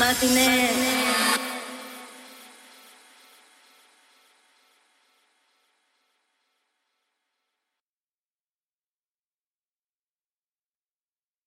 Martinez.